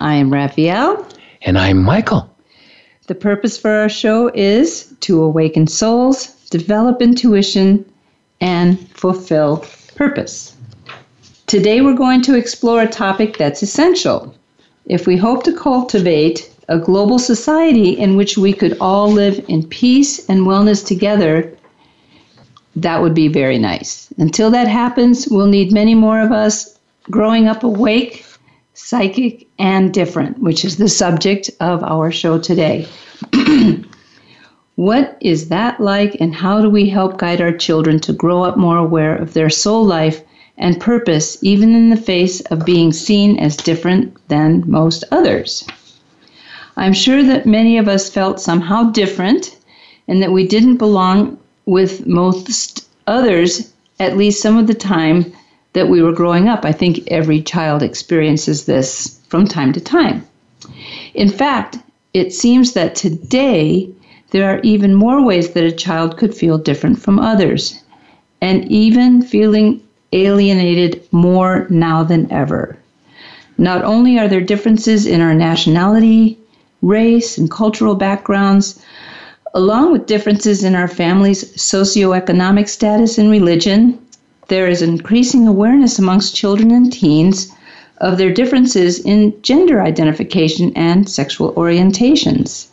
I am Raphaelle. And I'm Michael. The purpose for our show is to awaken souls, develop intuition, and fulfill purpose. Today we're going to explore a topic that's essential. If we hope to cultivate a global society in which we could all live in peace and wellness together, that would be very nice. Until that happens, we'll need many more of us growing up awake psychic and different, which is the subject of our show today. what is that like, and how do we help guide our children to grow up more aware of their soul life and purpose, even in the face of being seen as different than most others? I'm sure that many of us felt somehow different and that we didn't belong with most others at least some of the time that we were growing up. I think every child experiences this from time to time. In fact, it seems that today there are even more ways that a child could feel different from others, and even feeling alienated more now than ever. Not only are there differences in our nationality, race, and cultural backgrounds, along with differences in our family's socioeconomic status and religion, there is increasing awareness amongst children and teens of their differences in gender identification and sexual orientations.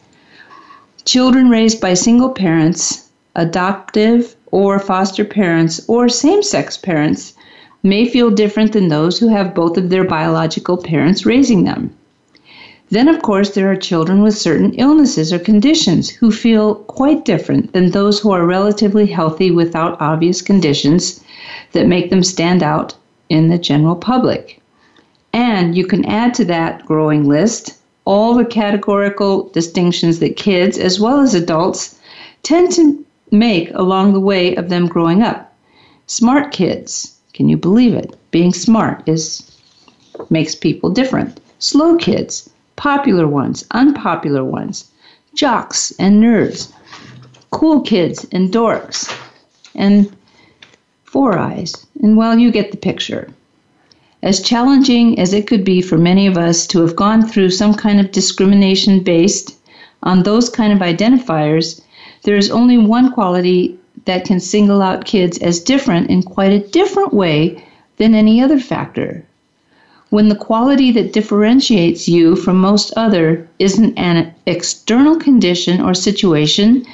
Children raised by single parents, adoptive or foster parents, or same sex parents may feel different than those who have both of their biological parents raising them. Then, of course, there are children with certain illnesses or conditions who feel quite different than those who are relatively healthy without obvious conditions that make them stand out in the general public. And you can add to that growing list all the categorical distinctions that kids, as well as adults, tend to make along the way of them growing up. Smart kids, can you believe it? Being smart is makes people different. Slow kids, popular ones, unpopular ones, jocks and nerds, cool kids and dorks, and four eyes, and well, you get the picture. As challenging as it could be for many of us to have gone through some kind of discrimination based on those kind of identifiers, there is only one quality that can single out kids as different in quite a different way than any other factor. When the quality that differentiates you from most other isn't an external condition or situation,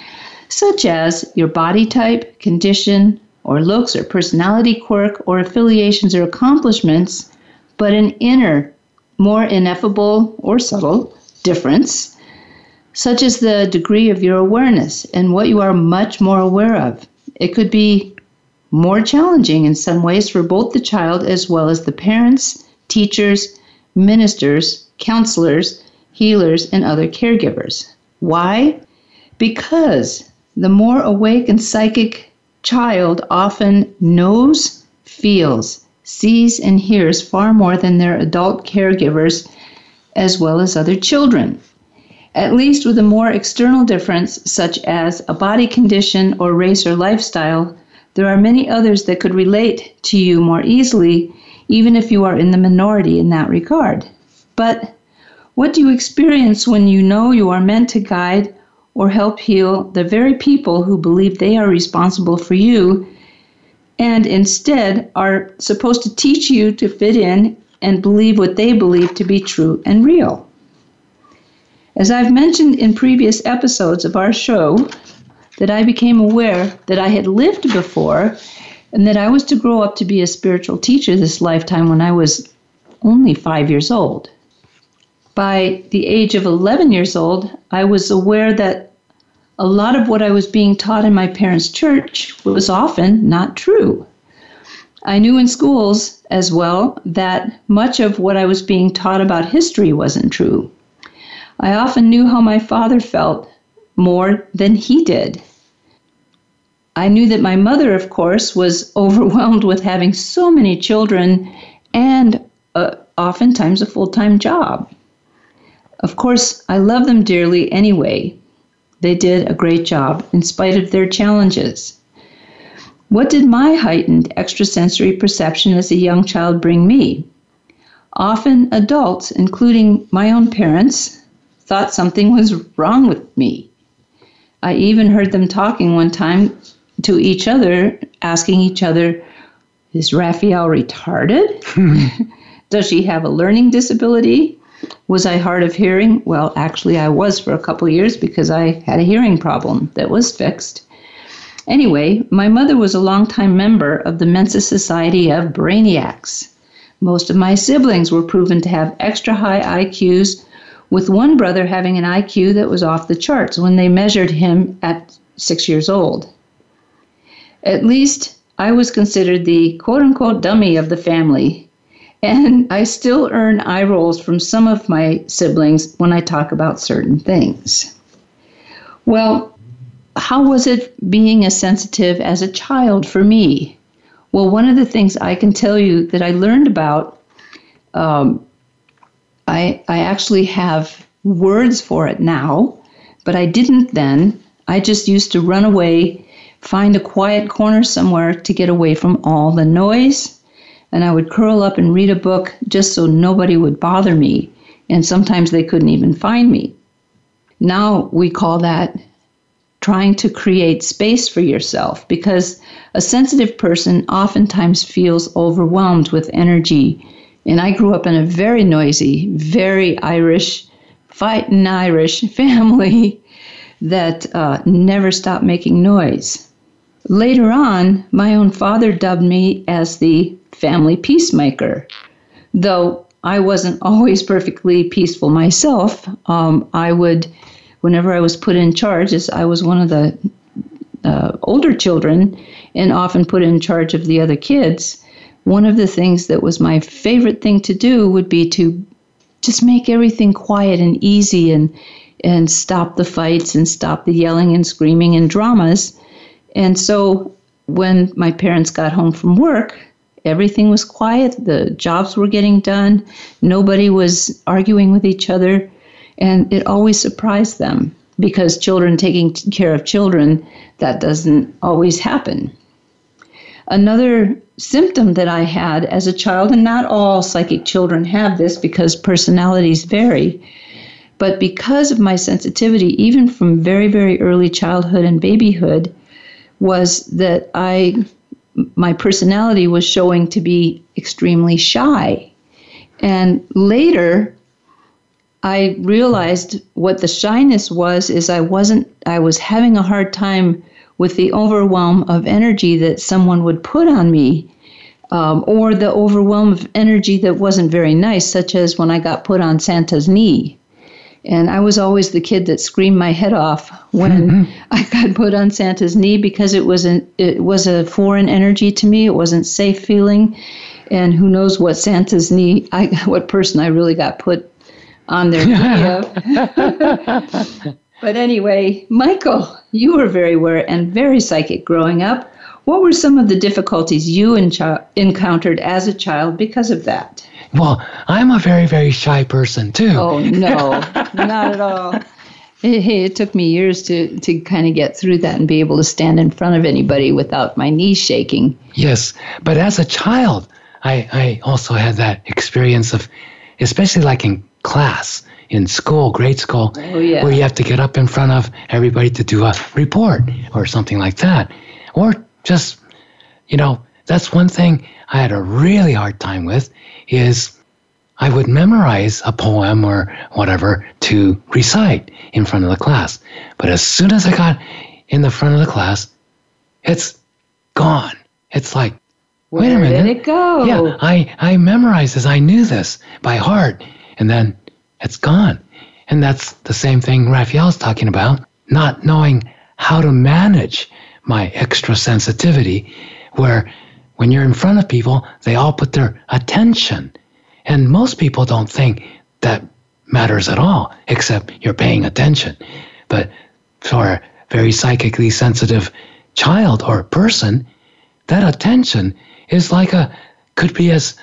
such as your body type, condition, or looks or personality quirk or affiliations or accomplishments, but an inner, more ineffable or subtle difference, such as the degree of your awareness and what you are much more aware of. It could be more challenging in some ways for both the child as well as the parents, teachers, ministers, counselors, healers, and other caregivers. Why? Because the more awake and psychic child often knows, feels, sees, and hears far more than their adult caregivers as well as other children. At least with a more external difference, such as a body condition or race or lifestyle, there are many others that could relate to you more easily, even if you are in the minority in that regard. But what do you experience when you know you are meant to guide or help heal the very people who believe they are responsible for you and instead are supposed to teach you to fit in and believe what they believe to be true and real. As I've mentioned in previous episodes of our show, that I became aware that I had lived before and that I was to grow up to be a spiritual teacher this lifetime when I was only five years old by the age of 11 years old, I was aware that a lot of what I was being taught in my parents' church was often not true. I knew in schools as well that much of what I was being taught about history wasn't true. I often knew how my father felt more than he did. I knew that my mother, of course, was overwhelmed with having so many children and uh, oftentimes a full time job. Of course, I love them dearly anyway. They did a great job in spite of their challenges. What did my heightened extrasensory perception as a young child bring me? Often adults, including my own parents, thought something was wrong with me. I even heard them talking one time to each other, asking each other, Is Raphaelle retarded? Does she have a learning disability? Was I hard of hearing? Well, actually, I was for a couple years because I had a hearing problem that was fixed. Anyway, my mother was a longtime member of the Mensa Society of Brainiacs. Most of my siblings were proven to have extra high IQs, with one brother having an IQ that was off the charts when they measured him at six years old. At least I was considered the quote unquote dummy of the family, and I still earn eye rolls from some of my siblings when I talk about certain things. Well, how was it being as sensitive as a child for me? Well, one of the things I can tell you that I learned about, um, I, I actually have words for it now, but I didn't then. I just used to run away, find a quiet corner somewhere to get away from all the noise, and I would curl up and read a book just so nobody would bother me, and sometimes they couldn't even find me. Now we call that trying to create space for yourself because a sensitive person oftentimes feels overwhelmed with energy. And I grew up in a very noisy, very Irish, fighting Irish family that uh, never stopped making noise. Later on, my own father dubbed me as the family peacemaker. Though I wasn't always perfectly peaceful myself, um, I would whenever I was put in charge, as I was one of the uh, older children and often put in charge of the other kids, one of the things that was my favorite thing to do would be to just make everything quiet and easy and and stop the fights and stop the yelling and screaming and dramas. And so when my parents got home from work, everything was quiet, the jobs were getting done, nobody was arguing with each other. And it always surprised them because children taking care of children, that doesn't always happen. Another symptom that I had as a child, and not all psychic children have this because personalities vary, but because of my sensitivity, even from very, very early childhood and babyhood, was that I my personality was showing to be extremely shy. And later, I realized what the shyness was is I wasn't I was having a hard time with the overwhelm of energy that someone would put on me um, or the overwhelm of energy that wasn't very nice such as when I got put on Santa's knee and I was always the kid that screamed my head off when mm-hmm. I got put on Santa's knee because it was an it was a foreign energy to me it wasn't safe feeling and who knows what Santa's knee I what person I really got put on their video. but anyway, Michael, you were very aware and very psychic growing up. What were some of the difficulties you encountered as a child because of that? Well, I'm a very, very shy person too. Oh, no, not at all. It, it took me years to, to kind of get through that and be able to stand in front of anybody without my knees shaking. Yes, but as a child, I, I also had that experience of, especially like in class in school, grade school, oh, yeah. where you have to get up in front of everybody to do a report or something like that. Or just, you know, that's one thing I had a really hard time with is I would memorize a poem or whatever to recite in front of the class. But as soon as I got in the front of the class, it's gone. It's like, Where wait a minute. did it go? Yeah, I, I memorized this. I knew this by heart and then it's gone. And that's the same thing Raphaelle's talking about, not knowing how to manage my extra sensitivity, where when you're in front of people, they all put their attention. And most people don't think that matters at all, except you're paying attention. But for a very psychically sensitive child or person, that attention is like a, could be as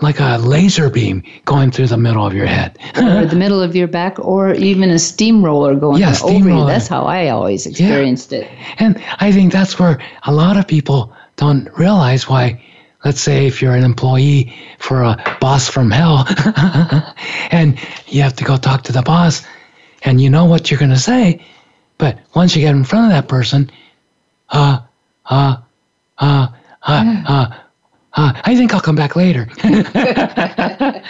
like a laser beam going through the middle of your head. or the middle of your back, or even a steamroller going Yeah, over you. steamroller. That's how I always experienced it. And I think that's where a lot of people don't realize why, let's say, if you're an employee for a boss from hell and you have to go talk to the boss and you know what you're going to say, but once you get in front of that person, uh, uh, uh, uh, uh, uh, I think I'll come back later. that,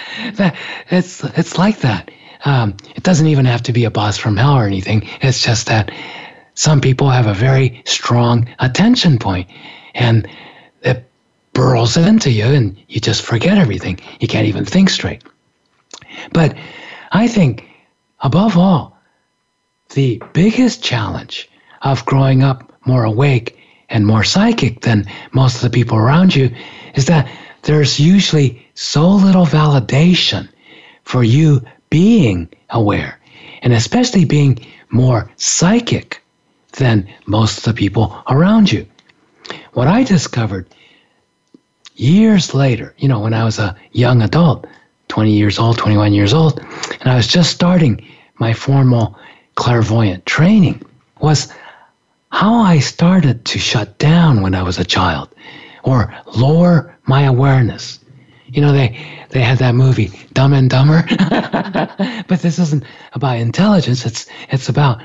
it's, it's like that. Um, it doesn't even have to be a boss from hell or anything. It's just that some people have a very strong attention point and it burrows into you and you just forget everything. You can't even think straight. But I think, above all, the biggest challenge of growing up more awake and more psychic than most of the people around you is that there's usually so little validation for you being aware and especially being more psychic than most of the people around you. What I discovered years later, you know, when I was a young adult, 20 years old, 21 years old, and I was just starting my formal clairvoyant training, was how I started to shut down when I was a child or lower my awareness. You know, they, they had that movie, Dumb and Dumber. but this isn't about intelligence. It's, it's about,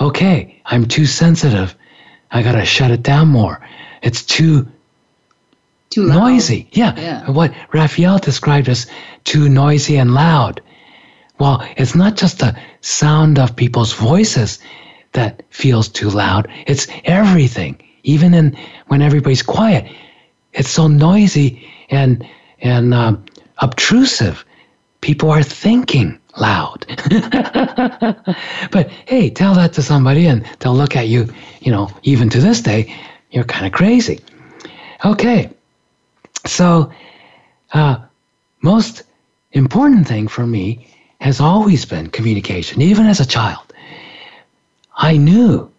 okay, I'm too sensitive. I got to shut it down more. It's too Too loud. noisy. Yeah. Yeah. What Raphaelle described as too noisy and loud. Well, it's not just the sound of people's voices that feels too loud. It's everything. Even in when everybody's quiet, it's so noisy and and um, obtrusive. People are thinking loud. but hey, tell that to somebody and they'll look at you, you know, even to this day, you're kind of crazy. Okay. So, uh, most important thing for me has always been communication, even as a child. I knew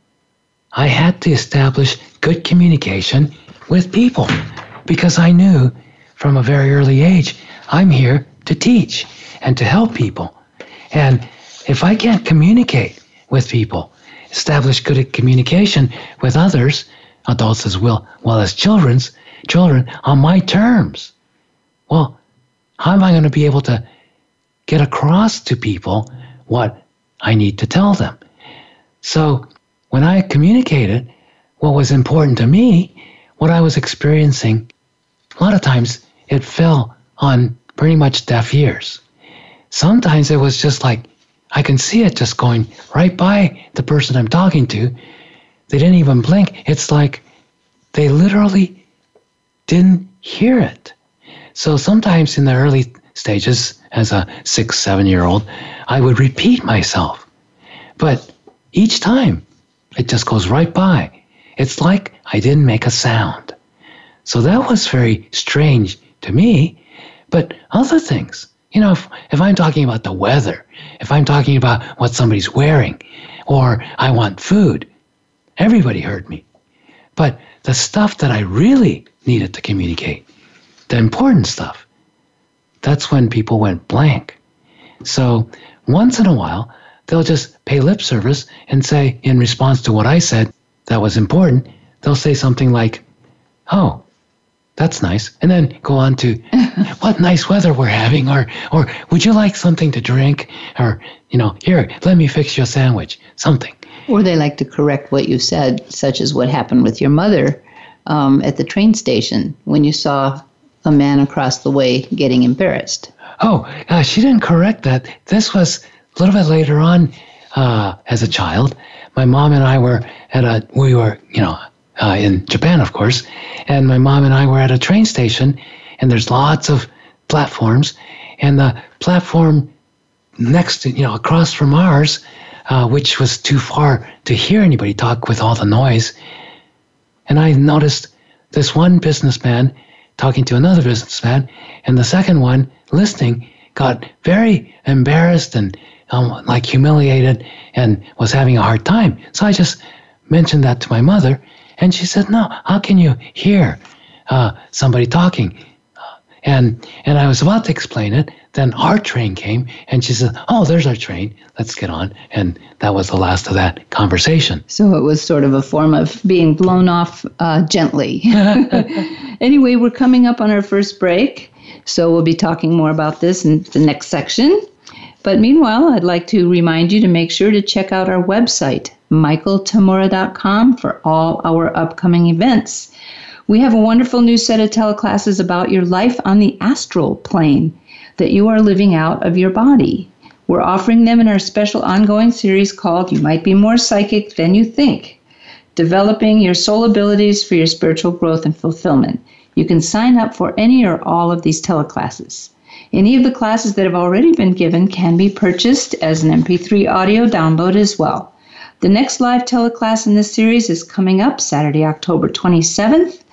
I had to establish good communication with people because I knew from a very early age I'm here to teach and to help people. And if I can't communicate with people, establish good communication with others, adults as well, well as children's children on my terms, well, how am I going to be able to get across to people what I need to tell them? So when I communicated what was important to me, what I was experiencing, a lot of times it fell on pretty much deaf ears. Sometimes it was just like I can see it just going right by the person I'm talking to. They didn't even blink. It's like they literally didn't hear it. So sometimes in the early stages, as a six, seven year old, I would repeat myself. But each time, it just goes right by. It's like I didn't make a sound. So that was very strange to me. But other things, you know, if, if I'm talking about the weather, if I'm talking about what somebody's wearing, or I want food, everybody heard me. But the stuff that I really needed to communicate, the important stuff, that's when people went blank. So once in a while, they'll just pay lip service and say, in response to what I said that was important, they'll say something like, Oh, that's nice. And then go on to what nice weather we're having, or or would you like something to drink? Or, you know, here, let me fix you a sandwich. Something. Or they like to correct what you said, such as what happened with your mother um, at the train station when you saw a man across the way getting embarrassed. Oh, uh, she didn't correct that. This was a little bit later on uh, as a child. My mom and I were at a, we were, you know, uh, in Japan, of course, and my mom and I were at a train station, and there's lots of platforms, and the platform next to, you know, across from ours, uh, which was too far to hear anybody talk with all the noise. And I noticed this one businessman talking to another businessman, and the second one listening got very embarrassed and um, like humiliated and was having a hard time. So I just mentioned that to my mother, and she said, "No, how can you hear uh, somebody talking?" And and I was about to explain it. Then our train came, and she said, "Oh, there's our train. Let's get on." And that was the last of that conversation. So it was sort of a form of being blown off uh, gently. anyway, we're coming up on our first break, so we'll be talking more about this in the next section. But meanwhile, I'd like to remind you to make sure to check out our website, michaeltamura.com, for all our upcoming events. We have a wonderful new set of teleclasses about your life on the astral plane that you are living out of your body. We're offering them in our special ongoing series called You Might Be More Psychic Than You Think Developing Your Soul Abilities for Your Spiritual Growth and Fulfillment. You can sign up for any or all of these teleclasses. Any of the classes that have already been given can be purchased as an MP3 audio download as well. The next live teleclass in this series is coming up Saturday, October 27th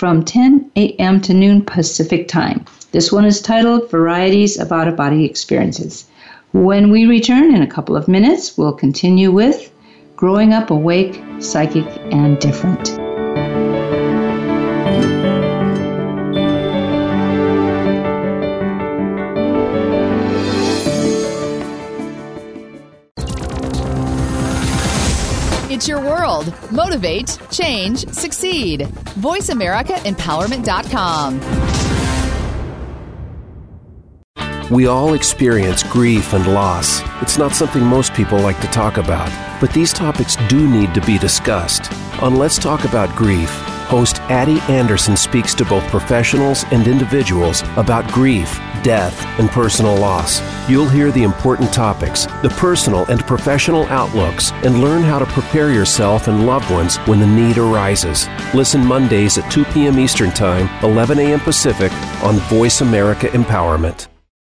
from 10 a.m. to noon Pacific Time. This one is titled Varieties of Out of Body Experiences. When we return in a couple of minutes, we'll continue with Growing Up Awake, Psychic, and Different. Motivate, change, succeed. VoiceAmericaEmpowerment.com. We all experience grief and loss. It's not something most people like to talk about, but these topics do need to be discussed. On Let's Talk About Grief, host Addie Anderson speaks to both professionals and individuals about grief, death, and personal loss. You'll hear the important topics, the personal and professional outlooks, and learn how to prepare yourself and loved ones when the need arises. Listen Mondays at 2 p.m. Eastern Time, 11 a.m. Pacific on Voice America Empowerment.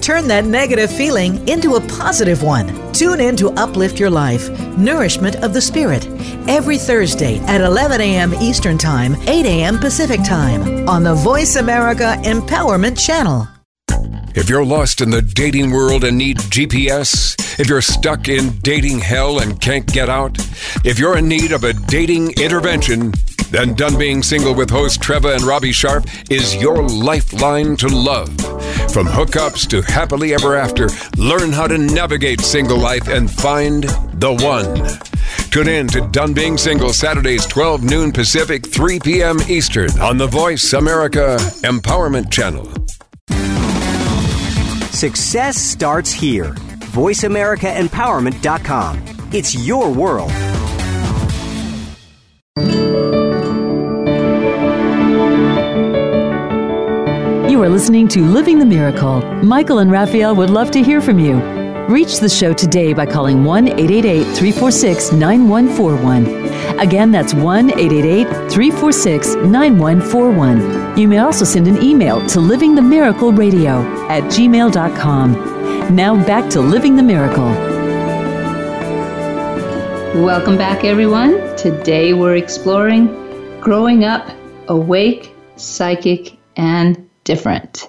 Turn that negative feeling into a positive one. Tune in to Uplift Your Life, Nourishment of the Spirit, every Thursday at 11 a.m. Eastern Time, 8 a.m. Pacific Time on the Voice America Empowerment Channel. If you're lost in the dating world and need GPS, if you're stuck in dating hell and can't get out, if you're in need of a dating intervention, then Done Being Single with host Treva and Robbie Sharp is your lifeline to love. From hookups to happily ever after, learn how to navigate single life and find the one. Tune in to Done Being Single Saturdays 12 noon Pacific, 3 p.m. Eastern on the Voice America Empowerment Channel. Success starts here. VoiceAmericaEmpowerment.com. It's your world. You are listening to Living the Miracle. Michael and Raphaelle would love to hear from you. Reach the show today by calling 1 888 346 9141. Again, that's 1 888 346 9141. You may also send an email to livingthemiracleradio at gmail.com. Now back to Living the Miracle. Welcome back, everyone. Today we're exploring growing up awake, psychic, and different.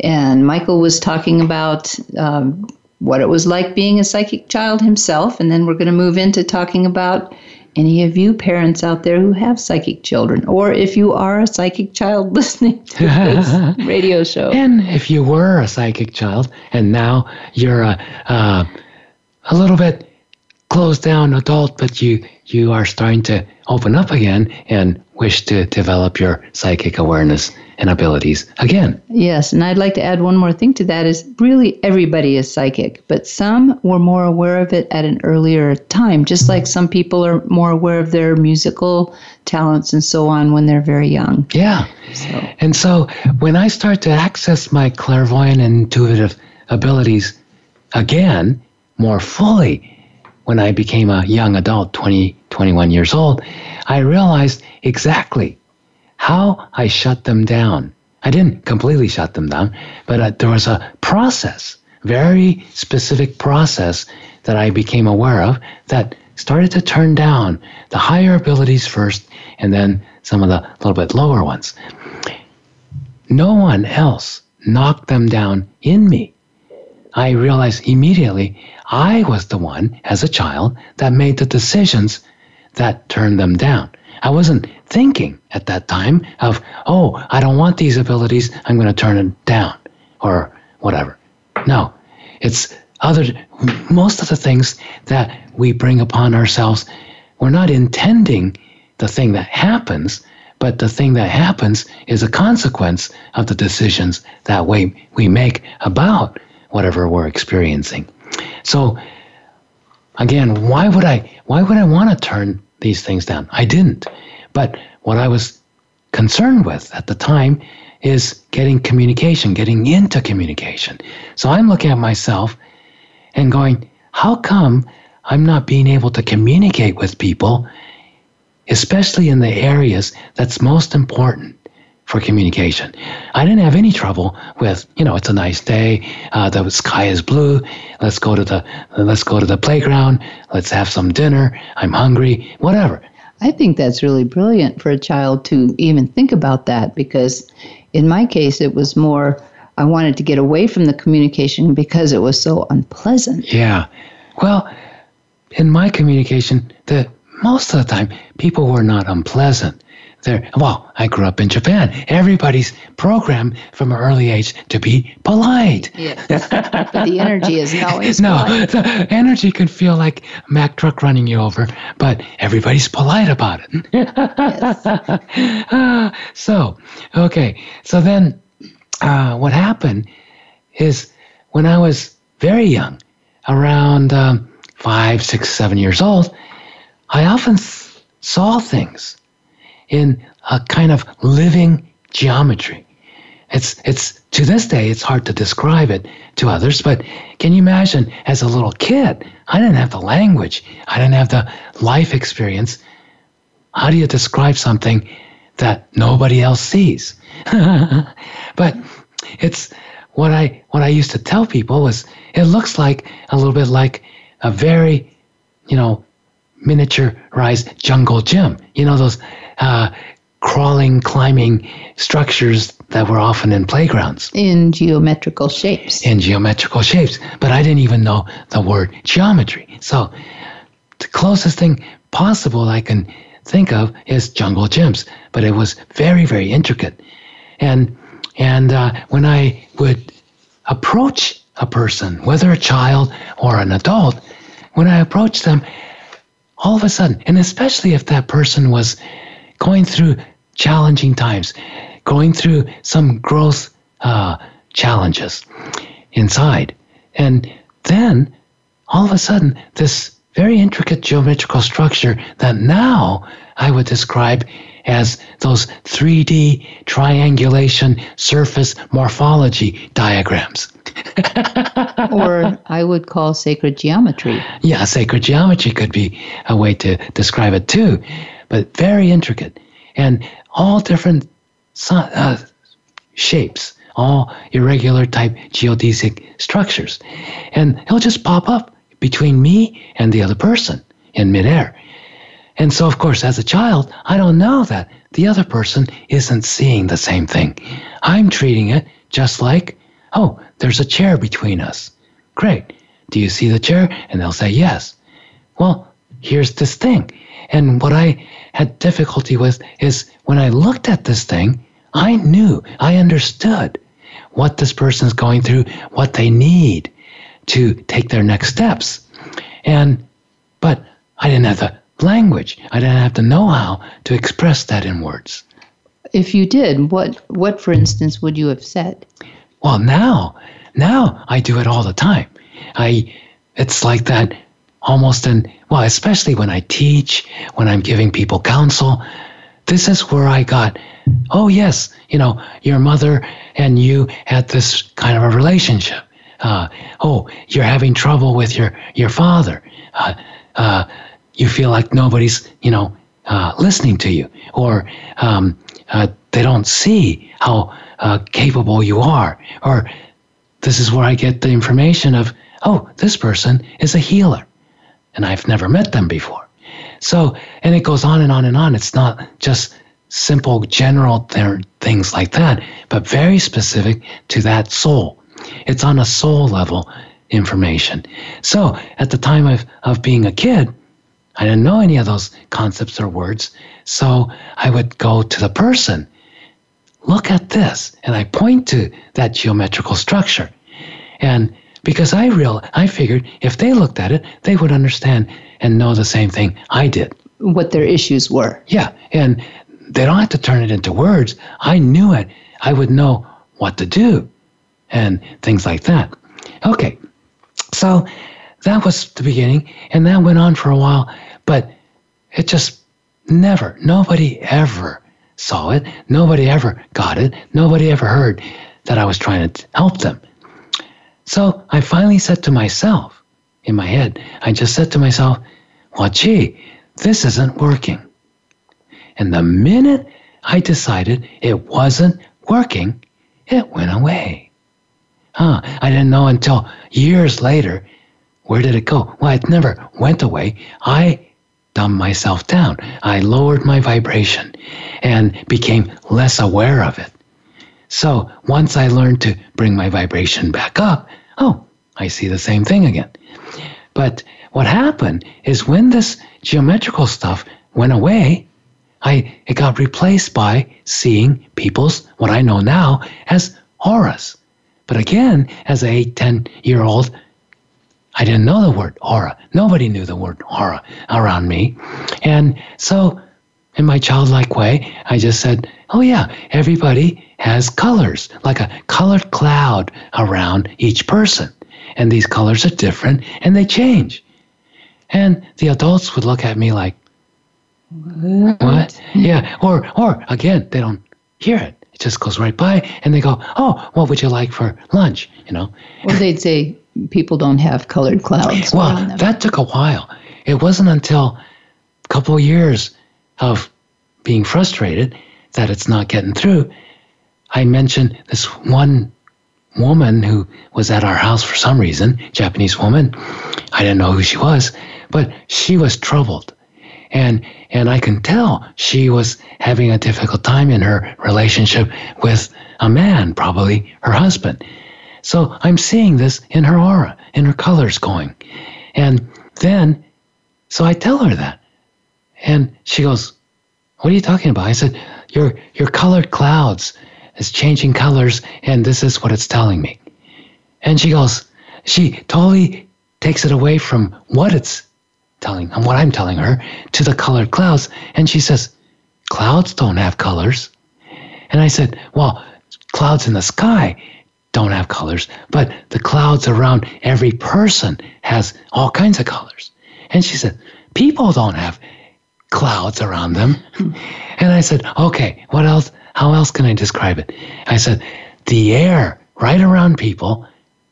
And Michael was talking about um, what it was like being a psychic child himself. And then we're going to move into talking about any of you parents out there who have psychic children, or if you are a psychic child listening to this radio show. And if you were a psychic child and now you're a, uh, a little bit closed down adult, but you, you are starting to open up again and wish to develop your psychic awareness and abilities again. Yes, and I'd like to add one more thing to that is really everybody is psychic, but some were more aware of it at an earlier time, just like some people are more aware of their musical talents and so on when they're very young. Yeah. So. And so when I start to access my clairvoyant and intuitive abilities again more fully, when I became a young adult, 20, 21 years old, I realized exactly how I shut them down. I didn't completely shut them down, but uh, there was a process, very specific process that I became aware of that started to turn down the higher abilities first and then some of the little bit lower ones. No one else knocked them down in me. I realized immediately I was the one, as a child, that made the decisions that turned them down. I wasn't thinking at that time of, oh, I don't want these abilities, I'm going to turn it down or whatever. No, it's other, most of the things that we bring upon ourselves, we're not intending the thing that happens, but the thing that happens is a consequence of the decisions that we, we make about whatever we're experiencing. So again, why would I why would I want to turn these things down? I didn't. But what I was concerned with at the time is getting communication, getting into communication. So I'm looking at myself and going, how come I'm not being able to communicate with people, especially in the areas that's most important? For communication. I didn't have any trouble with, you know, it's a nice day, uh, the sky is blue. Let's go to the let's go to the playground. Let's have some dinner. I'm hungry. Whatever. I think that's really brilliant for a child to even think about that because, in my case, it was more. I wanted to get away from the communication because it was so unpleasant. Yeah. Well, in my communication, the most of the time people were not unpleasant there. Well i grew up in japan. Everybody's programmed from an early age to be polite. Yes. But the energy is always no polite. the energy can feel like a mack truck running you over but everybody's polite about it. Yes. uh, so okay. So then uh, what happened is when i was very young around um, five six seven years old i often th- saw things in a kind of living geometry. It's, it's, to this day, it's hard to describe it to others, but can you imagine as a little kid, I didn't have the language, I didn't have the life experience. How do you describe something that nobody else sees? but it's what I, what I used to tell people was it looks like a little bit like a very, you know, miniaturized jungle gym. You know, those uh, crawling, climbing structures that were often in playgrounds. In geometrical shapes. In geometrical shapes. But I didn't even know the word geometry. So the closest thing possible I can think of is jungle gyms. But it was very, very intricate. And, and uh, when I would approach a person, whether a child or an adult, when I approached them, all of a sudden, and especially if that person was going through challenging times, going through some growth uh, challenges inside. And then all of a sudden, this very intricate geometrical structure that now I would describe as those 3D triangulation surface morphology diagrams. or I would call sacred geometry. Yeah, sacred geometry could be a way to describe it too but very intricate and all different uh, shapes, all irregular type geodesic structures. And he'll just pop up between me and the other person in midair. And so, of course, as a child, I don't know that the other person isn't seeing the same thing. I'm treating it just like, oh, there's a chair between us. Great. Do you see the chair? And they'll say, yes. Well, here's this thing. And what I had difficulty with is when I looked at this thing, I knew, I understood what this person is going through, what they need to take their next steps. And, but I didn't have the language. I didn't have the know-how to express that in words. If you did, what, what, for instance, would you have said? Well, now, now I do it all the time. I, it's like that almost in, well, especially when I teach, when I'm giving people counsel, this is where I got, oh, yes, you know, your mother and you had this kind of a relationship. Uh, oh, you're having trouble with your, your father. Uh, uh, you feel like nobody's, you know, uh, listening to you, or um, uh, they don't see how uh, capable you are, or this is where I get the information of, oh, this person is a healer, and I've never met them before. So, and it goes on and on and on. It's not just simple general th- things like that, but very specific to that soul. It's on a soul level information. So at the time of, of being a kid, I didn't know any of those concepts or words. So I would go to the person, look at this, and I point to that geometrical structure. And because I real I figured if they looked at it, they would understand and know the same thing I did. What their issues were. Yeah. And they don't have to turn it into words. I knew it. I would know what to do and things like that. Okay. So that was the beginning, and that went on for a while, but it just never, nobody ever saw it. Nobody ever got it. Nobody ever heard that I was trying to help them. So I finally said to myself, in my head, I just said to myself, well, gee, this isn't working. And the minute I decided it wasn't working, it went away. Huh, I didn't know until years later. Where did it go? Well, it never went away. I dumbed myself down. I lowered my vibration and became less aware of it. So once I learned to bring my vibration back up, oh, I see the same thing again. But what happened is when this geometrical stuff went away, I it got replaced by seeing people's what I know now as auras. But again, as a 10 year old, I didn't know the word aura. Nobody knew the word aura around me. And so, in my childlike way, I just said, oh, yeah, everybody has colors, like a colored cloud around each person. And these colors are different and they change. And the adults would look at me like, what? what? Yeah. Or, or again, they don't hear it. It just goes right by and they go, oh, what would you like for lunch? You know? Or they'd say, people don't have colored clouds. Well, that took a while. It wasn't until a couple of years of being frustrated that it's not getting through. I mentioned this one woman who was at our house for some reason, Japanese woman. I didn't know who she was, but she was troubled. And and I can tell she was having a difficult time in her relationship with a man, probably her husband. So I'm seeing this in her aura, in her colors going. And then, so I tell her that. And she goes, What are you talking about? I said, Your, your colored clouds is changing colors, and this is what it's telling me. And she goes, She totally takes it away from what it's telling, and what I'm telling her, to the colored clouds. And she says, Clouds don't have colors. And I said, Well, clouds in the sky don't have colors, but the clouds around every person has all kinds of colors. And she said, People don't have clouds around them. and I said, Okay, what else? How else can I describe it? I said, The air right around people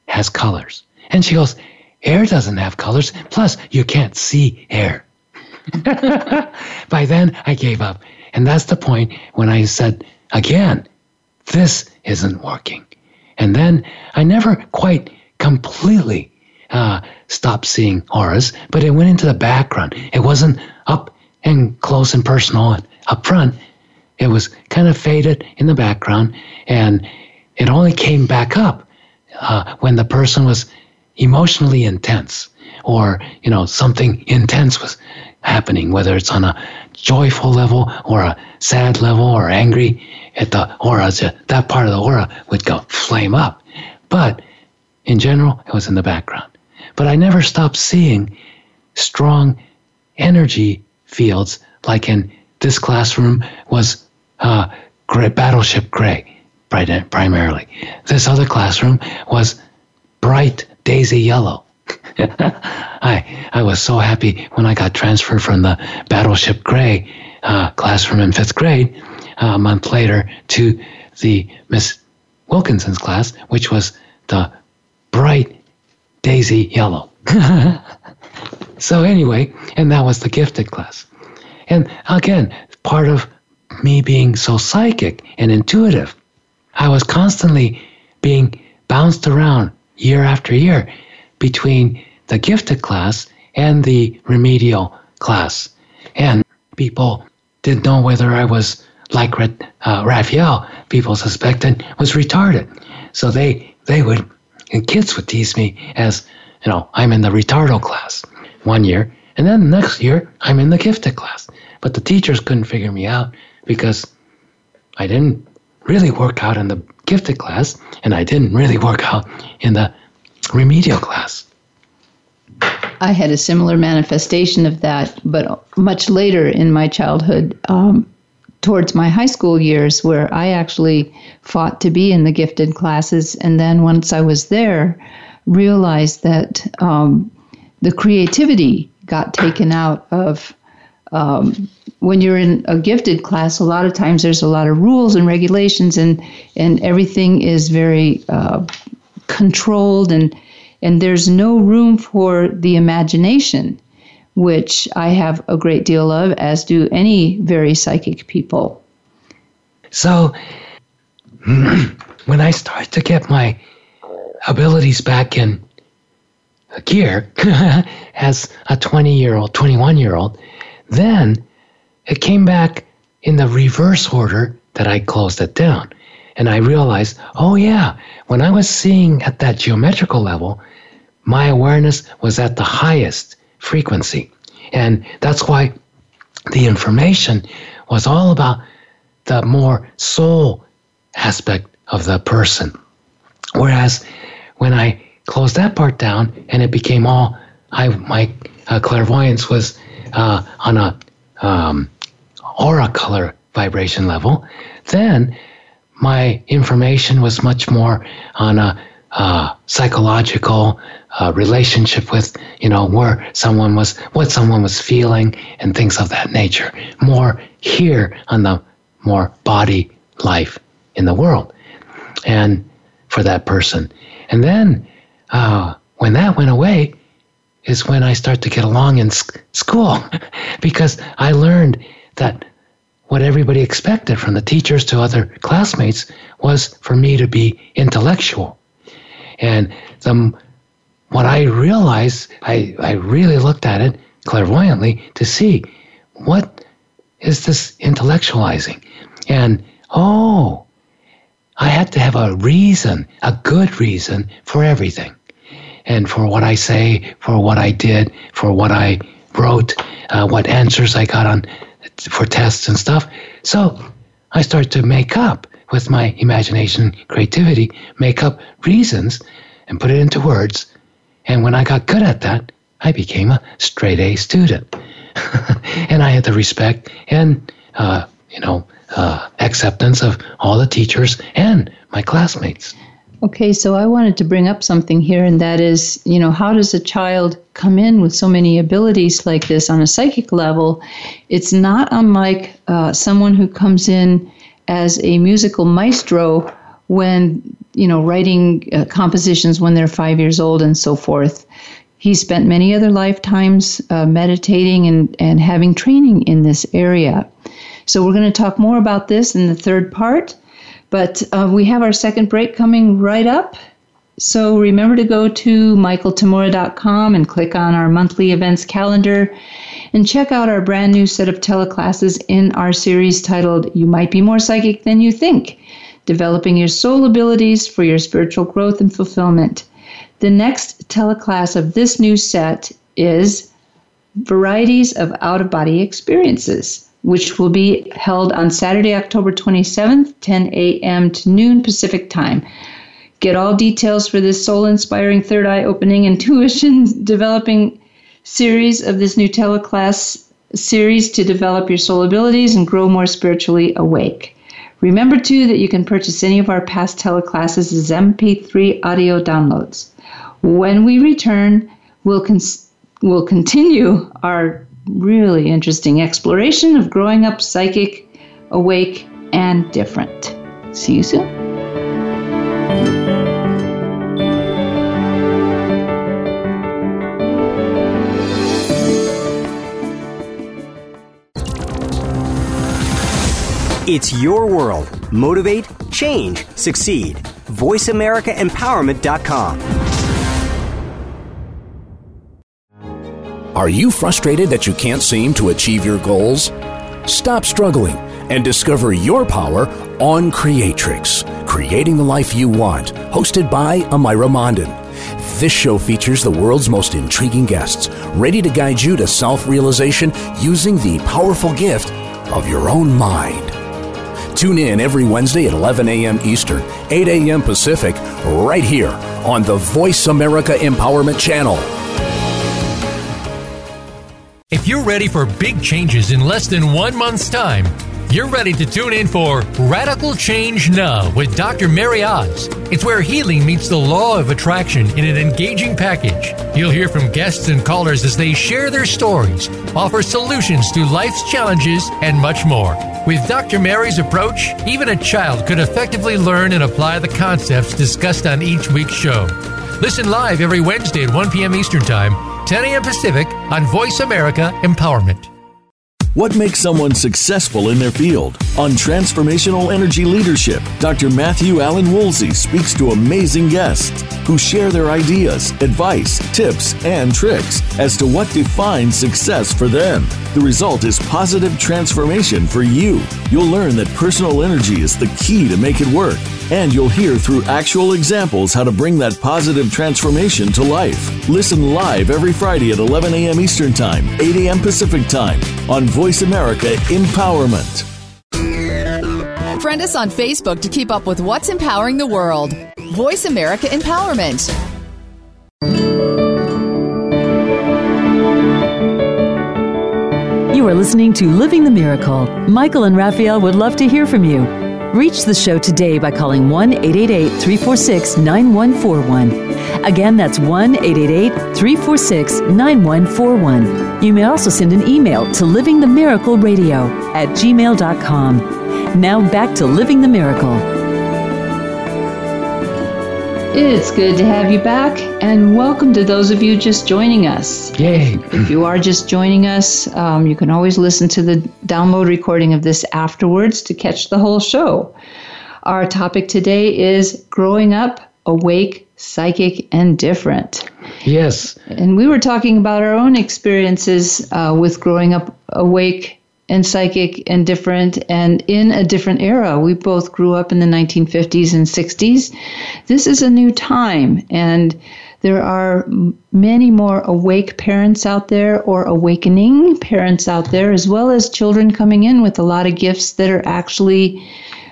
has colors. And she goes, Air doesn't have colors. Plus, you can't see air. By then, I gave up. And that's the point when I said, again, this isn't working. And then I never quite completely uh, stopped seeing auras, but it went into the background. It wasn't up and close and personal up front. It was kind of faded in the background, and it only came back up uh, when the person was emotionally intense, or you know something intense was happening, whether it's on a joyful level or a sad level or angry at the aura, that part of the aura would go flame up. But in general, it was in the background. But I never stopped seeing strong energy fields, like in this classroom was uh, gray, battleship gray, primarily. This other classroom was bright daisy yellow. I I was so happy when I got transferred from the Battleship Gray uh, classroom in fifth grade uh, a month later to the Miss Wilkinson's class, which was the bright daisy yellow. so anyway, and that was the gifted class. And again, part of me being so psychic and intuitive, I was constantly being bounced around year after year between the gifted class and the remedial class. And people didn't know whether I was like uh, Raphaelle, people suspected was retarded. So they, they would, and kids would tease me as, you know, I'm in the retardo class one year, and then the next year I'm in the gifted class. But the teachers couldn't figure me out because I didn't really work out in the gifted class, and I didn't really work out in the remedial class. I had a similar manifestation of that, but much later in my childhood, um, towards my high school years, where I actually fought to be in the gifted classes. And then once I was there, realized that um, the creativity got taken out of um, when you're in a gifted class, a lot of times there's a lot of rules and regulations, and and everything is very uh, controlled, and and there's no room for the imagination, which I have a great deal of, as do any very psychic people. So, when I start to get my abilities back in gear as a 20 year old, 21 year old, then it came back in the reverse order that I closed it down. And I realized, oh, yeah, when I was seeing at that geometrical level, my awareness was at the highest frequency. And that's why the information was all about the more soul aspect of the person. Whereas when I closed that part down and it became all, I my uh, clairvoyance was uh, on a um, aura color vibration level, then my information was much more on a uh, psychological uh, relationship with, you know, where someone was, what someone was feeling, and things of that nature. More here on the more body life in the world, and for that person. And then uh, when that went away, is when I start to get along in sc- school, because I learned that what everybody expected from the teachers to other classmates was for me to be intellectual. And the, what I realized, I, I really looked at it clairvoyantly to see what is this intellectualizing? And oh, I had to have a reason, a good reason for everything. And for what I say, for what I did, for what I wrote, uh, what answers I got on for tests and stuff. So I started to make up with my imagination, creativity, make up reasons and put it into words. And when I got good at that, I became a straight A student. and I had the respect and, uh, you know, uh, acceptance of all the teachers and my classmates. Okay, so I wanted to bring up something here, and that is, you know, how does a child come in with so many abilities like this on a psychic level? It's not unlike uh, someone who comes in as a musical maestro when, you know, writing uh, compositions when they're five years old and so forth. He spent many other lifetimes uh, meditating and, and having training in this area. So we're going to talk more about this in the third part. But uh, we have our second break coming right up. So remember to go to michaeltamura.com and click on our monthly events calendar and check out our brand new set of teleclasses in our series titled You Might Be More Psychic Than You Think Developing Your Soul Abilities for Your Spiritual Growth and Fulfillment. The next teleclass of this new set is Varieties of Out of Body Experiences which will be held on Saturday, October 27th, 10 a.m. to noon Pacific time. Get all details for this soul inspiring third eye opening intuition developing series of this new teleclass series to develop your soul abilities and grow more spiritually awake. Remember too that you can purchase any of our past teleclasses as MP3 audio downloads. When we return, we'll, cons- we'll continue our really interesting exploration of growing up psychic, awake, and different. See you soon. It's your world. Motivate, change, succeed. VoiceAmericaEmpowerment.com. Are you frustrated that you can't seem to achieve your goals? Stop struggling and discover your power on Creatrix, Creating the Life You Want, hosted by Amira Mondin. This show features the world's most intriguing guests, ready to guide you to self realization using the powerful gift of your own mind. Tune in every Wednesday at 11 a.m. Eastern, 8 a.m. Pacific, right here on the Voice America Empowerment Channel. If you're ready for big changes in less than one month's time, you're ready to tune in for Radical Change Now with Dr. Mary Oz. It's where healing meets the law of attraction in an engaging package. You'll hear from guests and callers as they share their stories, offer solutions to life's challenges, and much more. With Dr. Mary's approach, even a child could effectively learn and apply the concepts discussed on each week's show. Listen live every Wednesday at 1 p.m. Eastern Time, 10 a.m. Pacific on Voice America Empowerment. What makes someone successful in their field? On Transformational Energy Leadership, Dr. Matthew Allen Woolsey speaks to amazing guests who share their ideas, advice, tips, and tricks as to what defines success for them. The result is positive transformation for you. You'll learn that personal energy is the key to make it work, and you'll hear through actual examples how to bring that positive transformation to life. Listen live every Friday at 11 a.m. Eastern Time, 8 a.m. Pacific Time on Voice America Empowerment. Friend us on Facebook to keep up with what's empowering the world. Voice America Empowerment. You are listening to Living the Miracle. Michael and Raphaelle would love to hear from you. Reach the show today by calling 1 888 346 9141. Again, that's 1 888 346 9141. You may also send an email to livingthemiracleradio at gmail.com. Now back to Living the Miracle. It's good to have you back, and welcome to those of you just joining us. Yay. If you are just joining us, um, you can always listen to the download recording of this afterwards to catch the whole show. Our topic today is growing up, awake, psychic, and different. Yes. And we were talking about our own experiences uh, with growing up awake and psychic and different and in a different era. We both grew up in the 1950s and 60s. This is a new time, and there are many more awake parents out there or awakening parents out there, as well as children coming in with a lot of gifts that are actually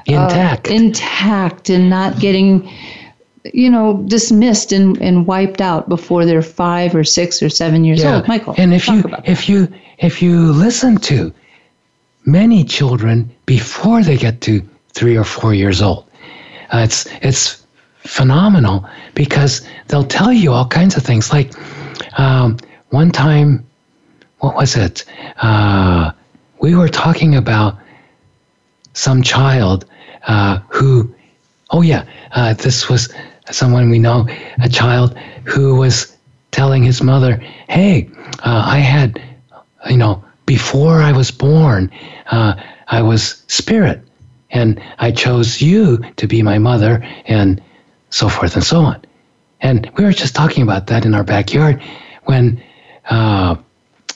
intact, uh, intact, and not getting you know, dismissed and, and wiped out before they're five or six or seven years yeah. old. Michael, and if you if you if you listen to many children before they get to three or four years old. Uh, it's it's phenomenal because they'll tell you all kinds of things. Like um, one time, what was it? Uh, we were talking about some child uh, who, oh yeah, uh, this was someone we know, a child who was telling his mother, "Hey, uh, I had, you know." Before I was born, uh, I was spirit, and I chose you to be my mother, and so forth and so on. And we were just talking about that in our backyard when uh,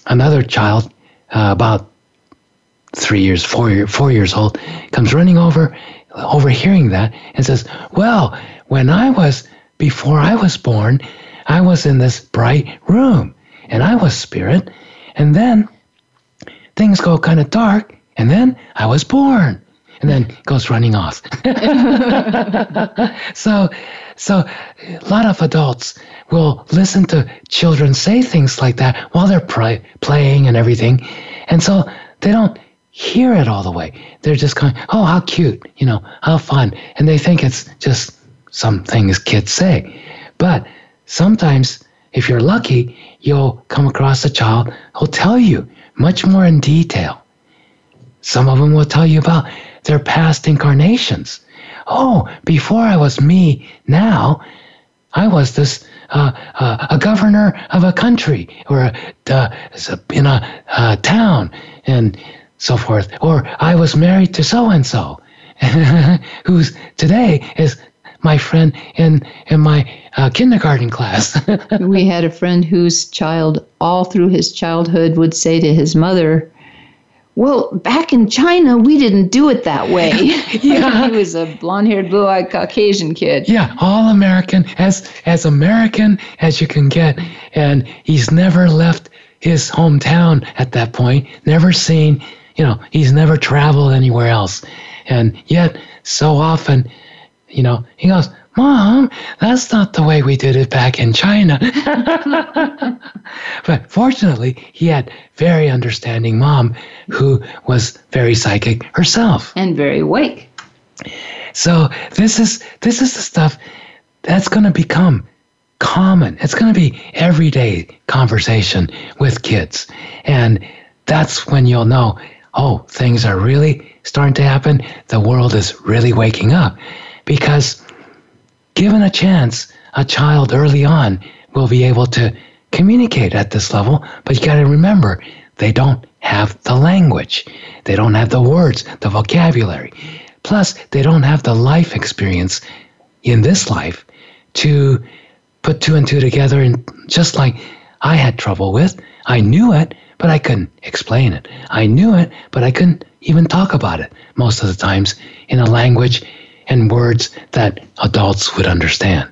another child, uh, about three years, four, year, four years old, comes running over, overhearing that, and says, Well, when I was, before I was born, I was in this bright room, and I was spirit, and then things go kind of dark, and then I was born, and then goes running off. so, so a lot of adults will listen to children say things like that while they're playing and everything, and so they don't hear it all the way. They're just going, "Oh, how cute!" You know, how fun, and they think it's just some things kids say, but sometimes. If you're lucky, you'll come across a child who'll tell you much more in detail. Some of them will tell you about their past incarnations. Oh, before I was me, now I was this uh, uh, a governor of a country or a, uh, in a town, and so forth. Or I was married to so and so, who's today is my friend in in my uh, kindergarten class. we had a friend whose child, all through his childhood, would say to his mother, well, back in China, we didn't do it that way. yeah. he was a blonde-haired, blue-eyed Caucasian kid. Yeah, all American, as as American as you can get, and he's never left his hometown at that point. Never seen, you know, he's never traveled anywhere else, and yet so often, you know, he goes, Mom, that's not the way we did it back in China. but fortunately, he had very understanding mom who was very psychic herself and very awake. So this is this is the stuff that's going to become common. It's going to be everyday conversation with kids. And that's when you'll know, oh, things are really starting to happen. The world is really waking up because given a chance, a child early on will be able to communicate at this level, but you got to remember, they don't have the language, they don't have the words, the vocabulary. Plus, they don't have the life experience in this life to put two and two together. And just like I had trouble with, I knew it, but I couldn't explain it. I knew it, but I couldn't even talk about it most of the times in a language and words that adults would understand.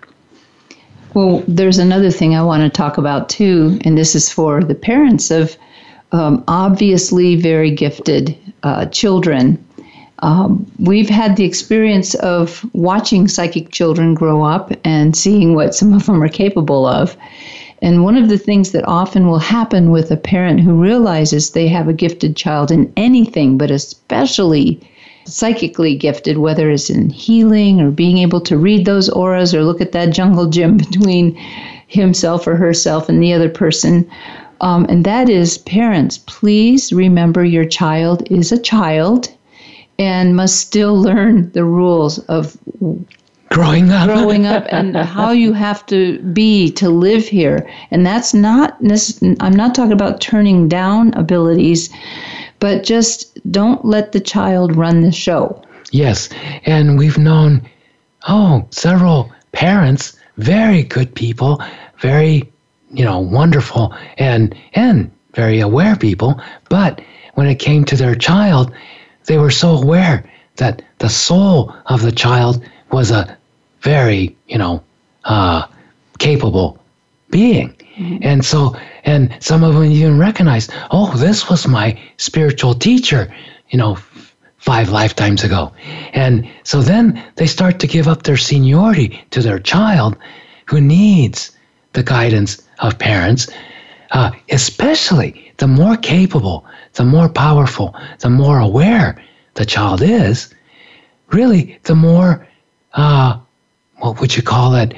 Well, there's another thing I want to talk about too, and this is for the parents of um, obviously very gifted uh, children. Um, we've had the experience of watching psychic children grow up and seeing what some of them are capable of. And one of the things that often will happen with a parent who realizes they have a gifted child in anything, but especially psychically gifted, whether it's in healing or being able to read those auras or look at that jungle gym between himself or herself and the other person. Um, and that is parents, please remember your child is a child and must still learn the rules of growing up. growing up and how you have to be to live here. And that's not i'm not talking about turning down abilities but just don't let the child run the show. Yes, and we've known, oh, several parents, very good people, very, you know, wonderful and and very aware people, but when it came to their child, they were so aware that the soul of the child was a very, you know, uh, capable being. Mm-hmm. And so, and some of them even recognize, oh, this was my spiritual teacher, you know, five lifetimes ago. And so then they start to give up their seniority to their child who needs the guidance of parents, uh, especially the more capable, the more powerful, the more aware the child is, really, the more, uh, what would you call it,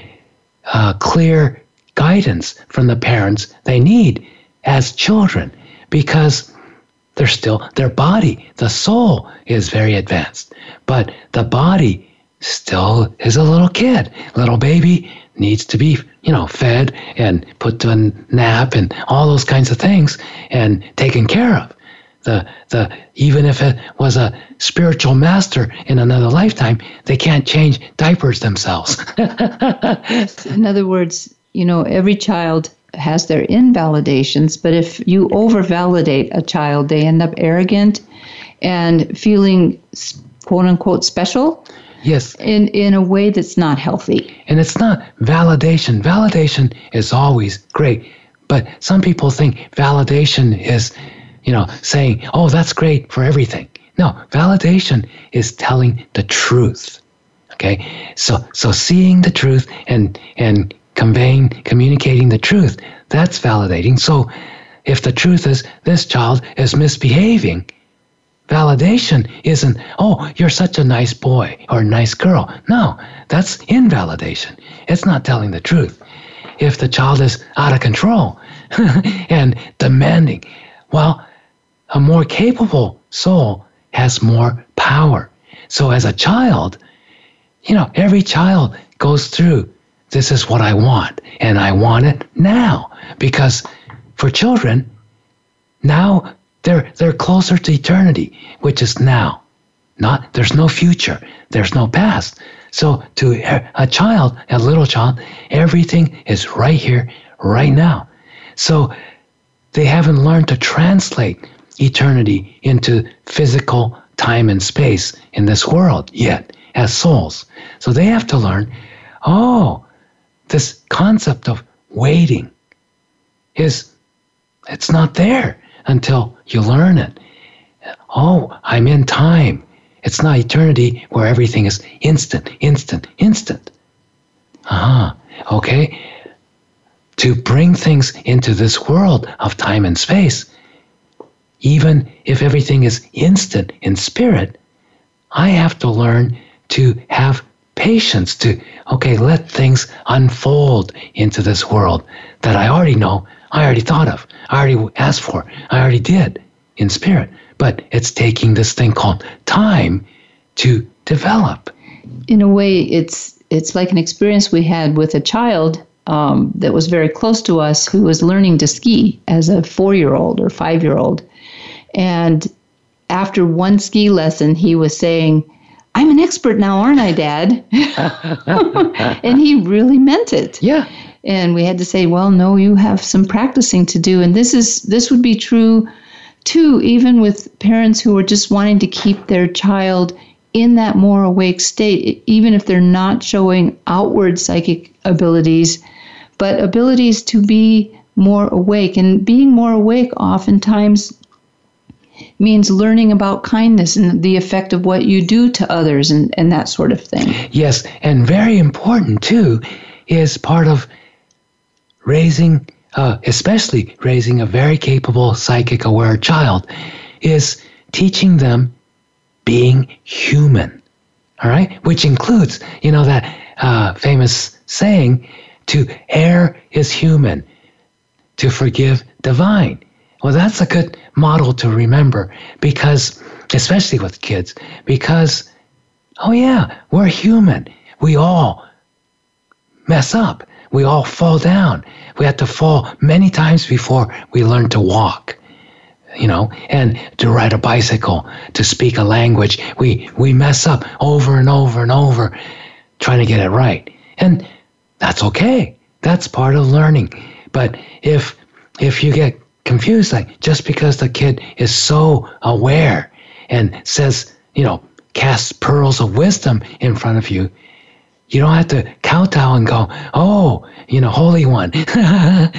uh, clear guidance from the parents they need as children because they're still their body the soul is very advanced but the body still is a little kid. Little baby needs to be you know fed and put to a nap and all those kinds of things and taken care of. The the even if it was a spiritual master in another lifetime they can't change diapers themselves. In other words you know, every child has their invalidations, but if you overvalidate a child, they end up arrogant and feeling quote unquote special. Yes. In in a way that's not healthy. And it's not validation. Validation is always great, but some people think validation is, you know, saying, "Oh, that's great for everything." No, validation is telling the truth. Okay? So so seeing the truth and and conveying, communicating the truth. That's validating. So if the truth is this child is misbehaving, validation isn't, oh, you're such a nice boy or nice girl. No, that's invalidation. It's not telling the truth. If the child is out of control and demanding, well, a more capable soul has more power. So as a child, you know, every child goes through this is what I want, and I want it now. Because for children, now they're they're closer to eternity, which is now. Not there's no future, there's no past. So to a child, a little child, everything is right here, right now. So they haven't learned to translate eternity into physical time and space in this world yet as souls. So they have to learn, oh, this concept of waiting is it's not there until you learn it. Oh, I'm in time. It's not eternity where everything is instant, instant, instant. Ah, uh-huh. okay. To bring things into this world of time and space, even if everything is instant in spirit, I have to learn to have patience to, okay, let things unfold into this world that I already know, I already thought of, I already asked for, I already did in spirit. But it's taking this thing called time to develop. In a way, it's it's like an experience we had with a child um, that was very close to us who was learning to ski as a four year old or five year old. And after one ski lesson, he was saying, I'm an expert now, aren't I, Dad? and he really meant it. Yeah. And we had to say, well, no, you have some practicing to do. And this is this would be true too, even with parents who are just wanting to keep their child in that more awake state, even if they're not showing outward psychic abilities, but abilities to be more awake. And being more awake oftentimes means learning about kindness and the effect of what you do to others and, and that sort of thing. Yes, and very important too is part of raising, uh, especially raising a very capable psychic aware child, is teaching them being human. All right, which includes, you know, that uh, famous saying, to err is human, to forgive divine. Well, that's a good model to remember because, especially with kids, because, oh yeah, we're human. We all mess up. We all fall down. We have to fall many times before we learn to walk. You know, and to ride a bicycle, to speak a language, we we mess up over and over and over, trying to get it right, and that's okay. That's part of learning. But if if you get confused. Like just because the kid is so aware and says, you know, casts pearls of wisdom in front of you, you don't have to kowtow and go, oh, you know, Holy One. uh,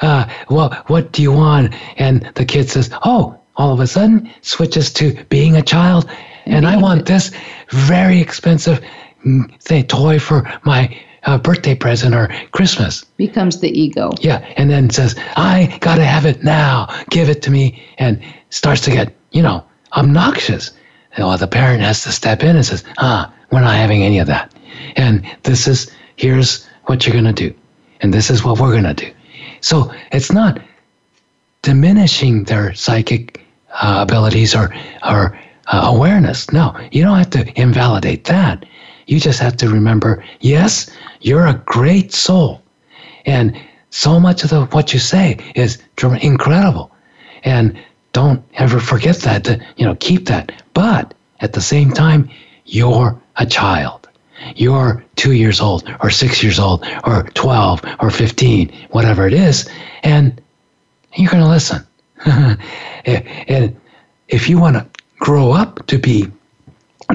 uh, well, what do you want? And the kid says, oh, all of a sudden switches to being a child. And I want this very expensive mm, thing, toy for my uh, birthday present or Christmas. Becomes the ego. Yeah, and then says, I gotta have it now, give it to me, and starts to get, you know, obnoxious. Well, the parent has to step in and says, ah, we're not having any of that. And this is, here's what you're gonna do. And this is what we're gonna do. So it's not diminishing their psychic uh, abilities or, or uh, awareness. No, you don't have to invalidate that. You just have to remember, yes, you're a great soul. And so much of the, what you say is incredible. And don't ever forget that, to, you know, keep that. But at the same time, you're a child. You're two years old, or six years old, or 12, or 15, whatever it is. And you're going to listen. and if you want to grow up to be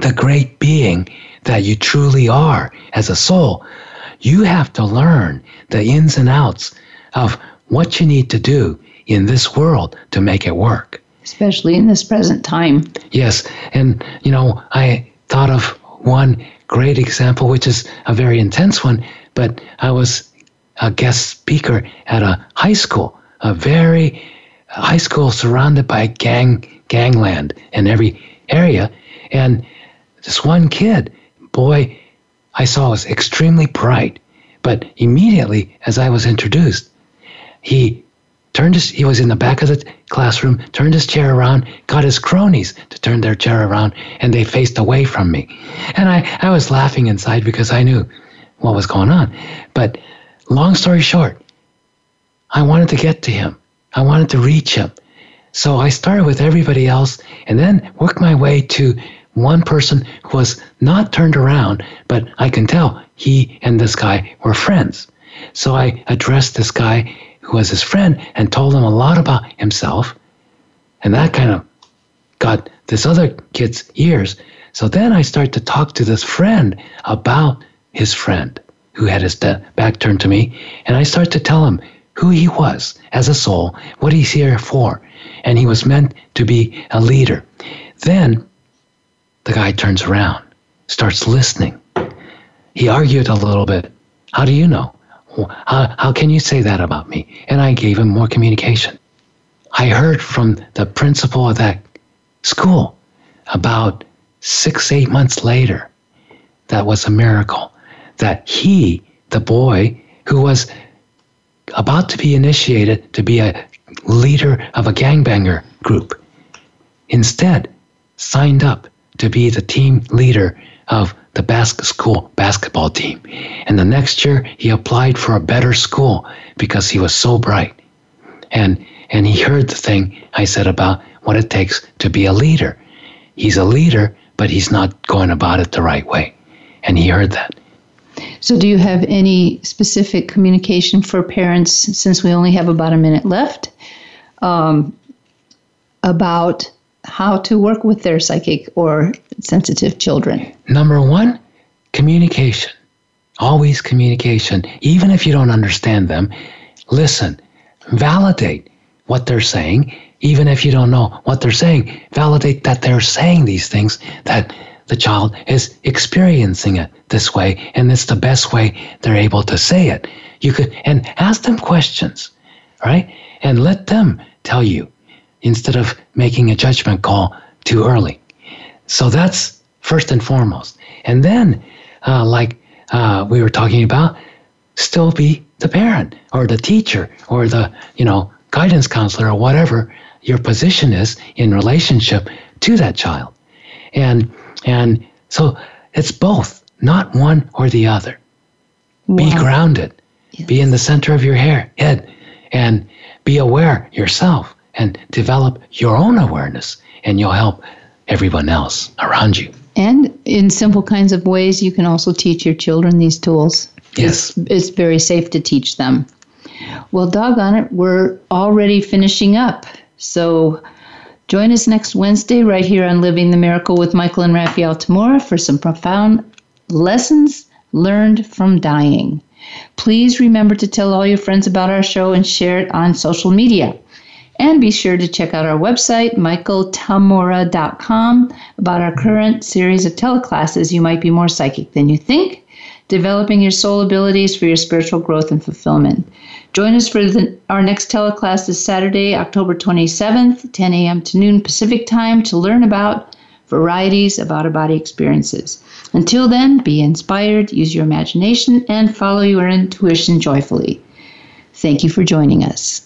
the great being that you truly are as a soul, you have to learn the ins and outs of what you need to do in this world to make it work. Especially in this present time. Yes. And, you know, I thought of one great example, which is a very intense one, but I was a guest speaker at a high school, a very high school surrounded by gang gangland in every area. And this one kid boy I saw was extremely bright, but immediately as I was introduced, he turned his, he was in the back of the classroom, turned his chair around, got his cronies to turn their chair around, and they faced away from me. And I, I was laughing inside because I knew what was going on. But long story short, I wanted to get to him I wanted to reach him. So I started with everybody else and then worked my way to one person who was not turned around, but I can tell he and this guy were friends. So I addressed this guy who was his friend and told him a lot about himself. And that kind of got this other kid's ears. So then I start to talk to this friend about his friend who had his back turned to me. And I start to tell him who he was as a soul, what he's here for. And he was meant to be a leader. Then the guy turns around, starts listening. He argued a little bit. How do you know? How, how can you say that about me? And I gave him more communication. I heard from the principal of that school about six, eight months later. That was a miracle. That he, the boy who was about to be initiated to be a leader of a gangbanger group, instead signed up to be the team leader of the basket school basketball team. And the next year he applied for a better school because he was so bright. And and he heard the thing I said about what it takes to be a leader. He's a leader, but he's not going about it the right way. And he heard that. So, do you have any specific communication for parents, since we only have about a minute left, um, about how to work with their psychic or sensitive children? Number one, communication. Always communication. Even if you don't understand them, listen, validate what they're saying. Even if you don't know what they're saying, validate that they're saying these things, that the child is experiencing it this way, and it's the best way they're able to say it. You could, and ask them questions, right? And let them tell you instead of making a judgment call too early. So that's first and foremost. And then, uh, like uh, we were talking about, still be the parent or the teacher or the you know guidance counselor or whatever your position is in relationship to that child. And and so it's both, not one or the other. Wow. Be grounded. Yes. Be in the center of your hair, head and be aware yourself and develop your own awareness, and you'll help everyone else around you. And in simple kinds of ways, you can also teach your children these tools. Yes. It's, it's very safe to teach them. Well, doggone it, we're already finishing up. So join us next Wednesday right here on Living the Miracle with Michael and Raphaelle Tamura for some profound lessons learned from dying. Please remember to tell all your friends about our show and share it on social media. And be sure to check out our website, michaeltamura.com, about our current series of teleclasses. You might be more psychic than you think, developing your soul abilities for your spiritual growth and fulfillment. Join us for the, our next teleclass this Saturday, October 27th, 10 a.m. to noon Pacific time, to learn about varieties of out of body experiences. Until then, be inspired, use your imagination, and follow your intuition joyfully. Thank you for joining us.